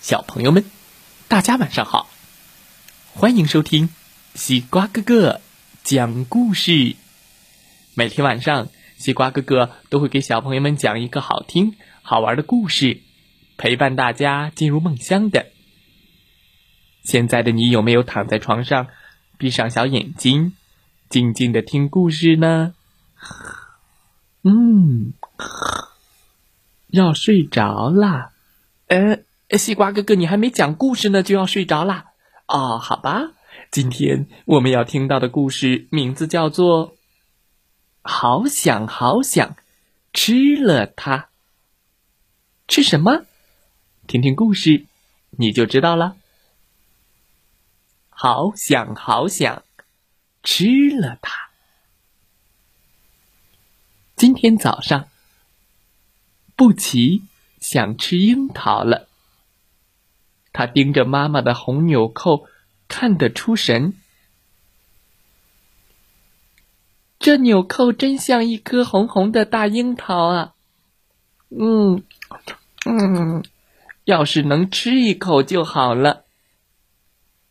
小朋友们，大家晚上好！欢迎收听西瓜哥哥讲故事。每天晚上，西瓜哥哥都会给小朋友们讲一个好听、好玩的故事，陪伴大家进入梦乡的。现在的你有没有躺在床上，闭上小眼睛，静静的听故事呢？嗯，要睡着啦。呃。西瓜哥哥，你还没讲故事呢，就要睡着啦？哦，好吧。今天我们要听到的故事名字叫做《好想好想吃了它》。吃什么？听听故事，你就知道了。好想好想吃了它。今天早上，布奇想吃樱桃了。他盯着妈妈的红纽扣，看得出神。这纽扣真像一颗红红的大樱桃啊！嗯嗯，要是能吃一口就好了。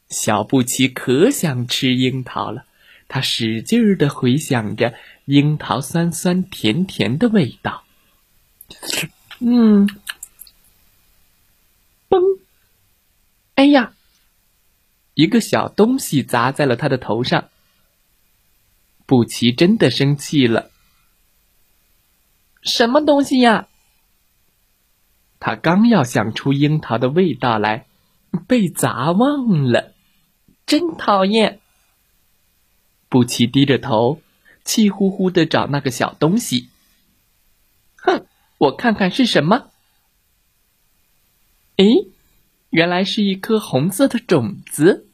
小布奇可想吃樱桃了，他使劲儿的回想着樱桃酸酸甜甜的味道。嗯。嘣哎呀！一个小东西砸在了他的头上。布奇真的生气了。什么东西呀？他刚要想出樱桃的味道来，被砸忘了，真讨厌。布奇低着头，气呼呼的找那个小东西。哼，我看看是什么。诶。原来是一颗红色的种子。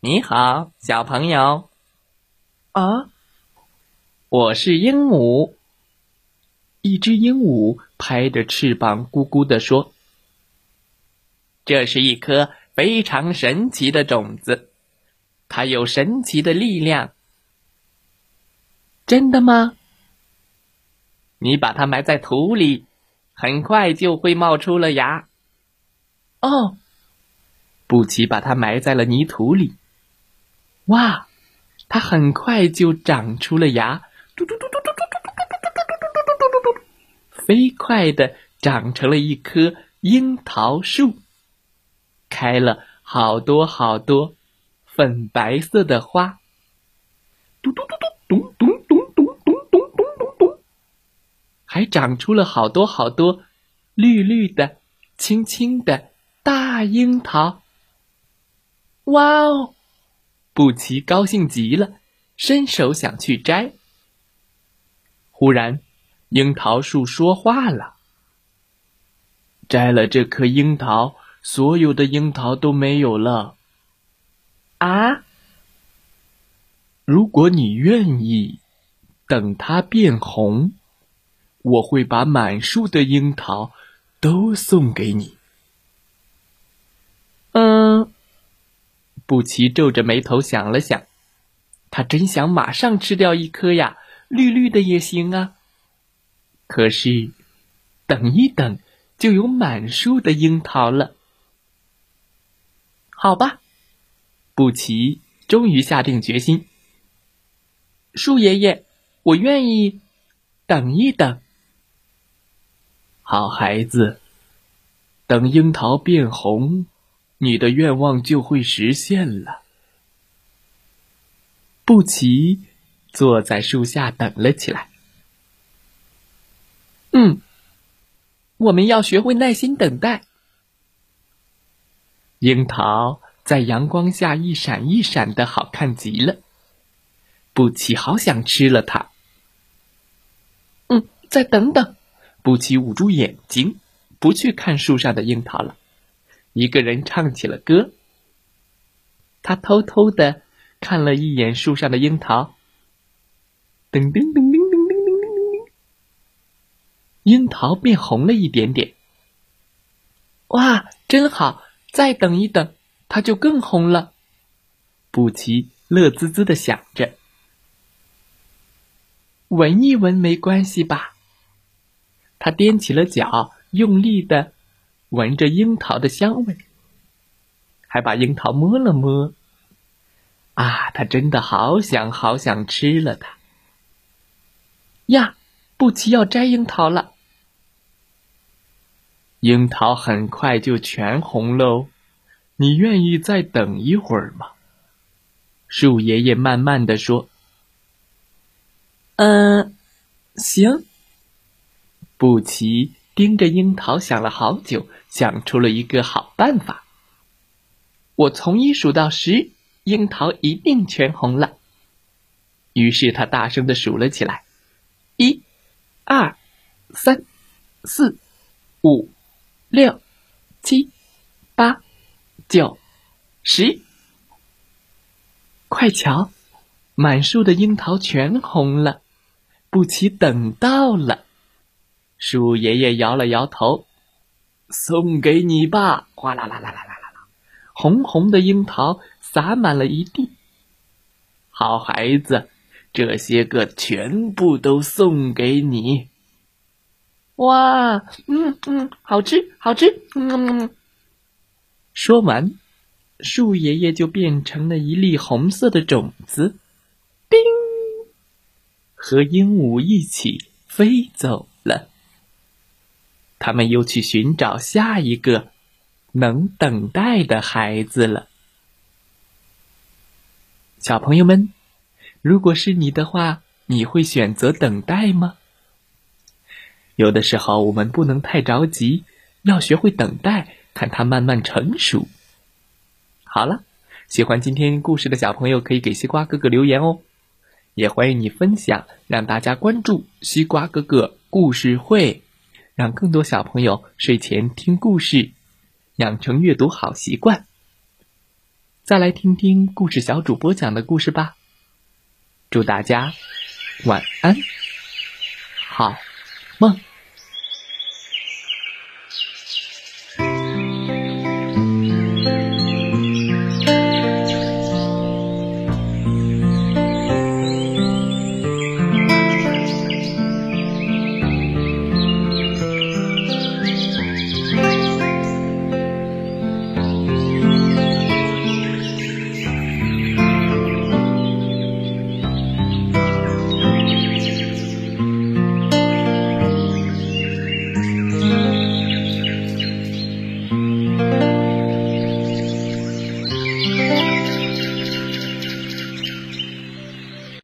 你好，小朋友。啊，我是鹦鹉。一只鹦鹉拍着翅膀，咕咕地说：“这是一颗非常神奇的种子，它有神奇的力量。”真的吗？你把它埋在土里，很快就会冒出了芽。哦，布奇把它埋在了泥土里。哇，它很快就长出了芽，嘟嘟嘟嘟嘟嘟嘟嘟嘟嘟嘟嘟嘟嘟嘟，飞快的长成了一棵樱桃树，开了好多好多粉白色的花。嘟嘟嘟嘟咚咚咚咚咚咚咚咚咚，还长出了好多好多绿绿的、青青的。大樱桃！哇哦，布奇高兴极了，伸手想去摘。忽然，樱桃树说话了：“摘了这颗樱桃，所有的樱桃都没有了。”啊！如果你愿意，等它变红，我会把满树的樱桃都送给你。嗯，布奇皱着眉头想了想，他真想马上吃掉一颗呀，绿绿的也行啊。可是，等一等，就有满树的樱桃了。好吧，布奇终于下定决心。树爷爷，我愿意等一等。好孩子，等樱桃变红。你的愿望就会实现了。布奇坐在树下等了起来。嗯，我们要学会耐心等待。樱桃在阳光下一闪一闪的，好看极了。布奇好想吃了它。嗯，再等等。布奇捂住眼睛，不去看树上的樱桃了。一个人唱起了歌。他偷偷的看了一眼树上的樱桃，噔噔噔噔噔噔噔噔噔，樱桃变红了一点点。哇，真好！再等一等，它就更红了。布奇乐滋滋的想着：“闻一闻没关系吧？”他踮起了脚，用力的闻着樱桃的香味，还把樱桃摸了摸。啊，他真的好想好想吃了它。呀，布奇要摘樱桃了。樱桃很快就全红喽，你愿意再等一会儿吗？树爷爷慢慢的说：“嗯，行。”布奇盯着樱桃想了好久，想出了一个好办法。我从一数到十，樱桃一定全红了。于是他大声的数了起来：一、二、三、四、五、六、七、八、九、十。快瞧，满树的樱桃全红了。布奇等到了。树爷爷摇了摇头，送给你吧！哗啦啦啦啦啦啦啦，红红的樱桃洒满了一地。好孩子，这些个全部都送给你。哇，嗯嗯，好吃，好吃，嗯。说完。树爷爷就变成了一粒红色的种子，叮，和鹦鹉一起飞走了。他们又去寻找下一个能等待的孩子了。小朋友们，如果是你的话，你会选择等待吗？有的时候我们不能太着急，要学会等待，看它慢慢成熟。好了，喜欢今天故事的小朋友可以给西瓜哥哥留言哦，也欢迎你分享，让大家关注西瓜哥哥故事会，让更多小朋友睡前听故事，养成阅读好习惯。再来听听故事小主播讲的故事吧，祝大家晚安，好梦。